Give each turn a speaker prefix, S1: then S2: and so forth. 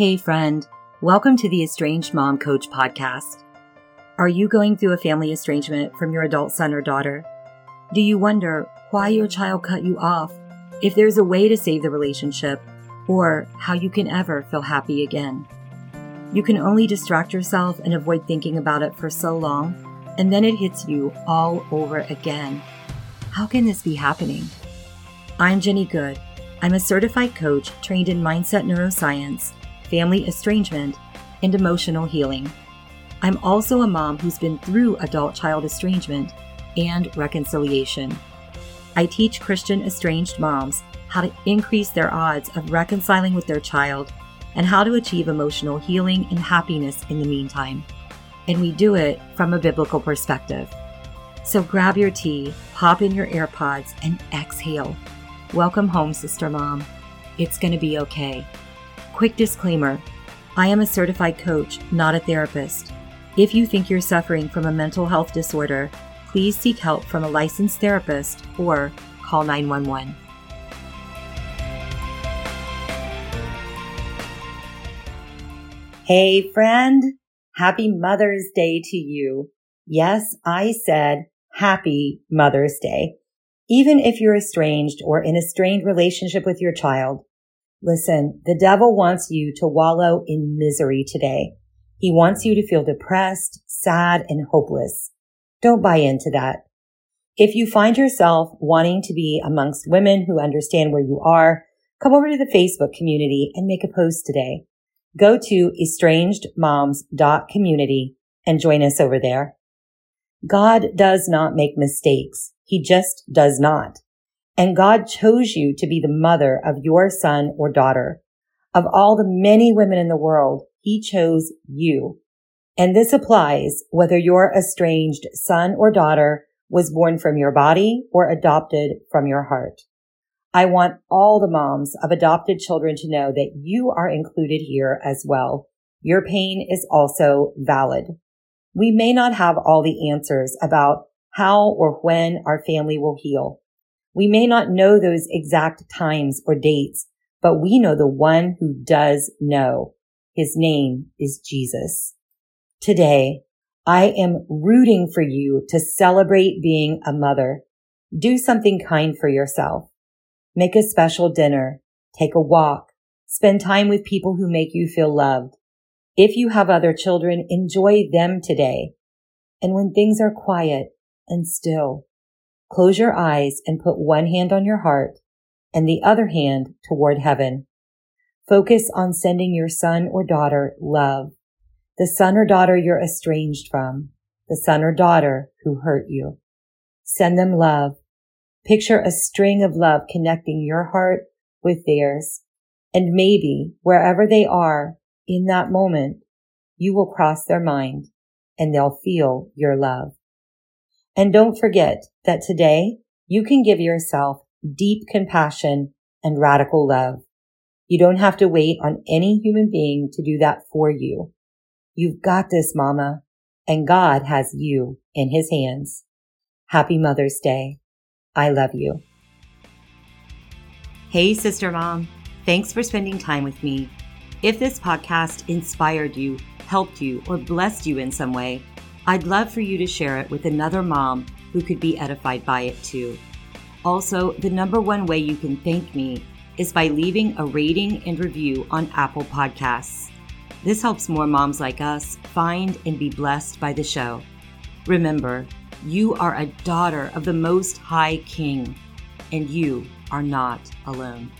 S1: Hey, friend. Welcome to the Estranged Mom Coach podcast. Are you going through a family estrangement from your adult son or daughter? Do you wonder why your child cut you off, if there's a way to save the relationship, or how you can ever feel happy again? You can only distract yourself and avoid thinking about it for so long, and then it hits you all over again. How can this be happening? I'm Jenny Good. I'm a certified coach trained in mindset neuroscience family estrangement, and emotional healing. I'm also a mom who's been through adult child estrangement and reconciliation. I teach Christian estranged moms how to increase their odds of reconciling with their child and how to achieve emotional healing and happiness in the meantime. And we do it from a biblical perspective. So grab your tea, pop in your AirPods, and exhale. Welcome home, Sister Mom. It's going to be okay. Quick disclaimer I am a certified coach, not a therapist. If you think you're suffering from a mental health disorder, please seek help from a licensed therapist or call 911. Hey, friend. Happy Mother's Day to you. Yes, I said happy Mother's Day. Even if you're estranged or in a strained relationship with your child, Listen, the devil wants you to wallow in misery today. He wants you to feel depressed, sad, and hopeless. Don't buy into that. If you find yourself wanting to be amongst women who understand where you are, come over to the Facebook community and make a post today. Go to estrangedmoms.community and join us over there. God does not make mistakes. He just does not. And God chose you to be the mother of your son or daughter. Of all the many women in the world, he chose you. And this applies whether your estranged son or daughter was born from your body or adopted from your heart. I want all the moms of adopted children to know that you are included here as well. Your pain is also valid. We may not have all the answers about how or when our family will heal. We may not know those exact times or dates, but we know the one who does know. His name is Jesus. Today, I am rooting for you to celebrate being a mother. Do something kind for yourself. Make a special dinner. Take a walk. Spend time with people who make you feel loved. If you have other children, enjoy them today. And when things are quiet and still, Close your eyes and put one hand on your heart and the other hand toward heaven. Focus on sending your son or daughter love. The son or daughter you're estranged from. The son or daughter who hurt you. Send them love. Picture a string of love connecting your heart with theirs. And maybe wherever they are in that moment, you will cross their mind and they'll feel your love. And don't forget that today you can give yourself deep compassion and radical love. You don't have to wait on any human being to do that for you. You've got this, mama, and God has you in his hands. Happy Mother's Day. I love you. Hey, sister mom. Thanks for spending time with me. If this podcast inspired you, helped you, or blessed you in some way, I'd love for you to share it with another mom who could be edified by it too. Also, the number one way you can thank me is by leaving a rating and review on Apple Podcasts. This helps more moms like us find and be blessed by the show. Remember, you are a daughter of the Most High King, and you are not alone.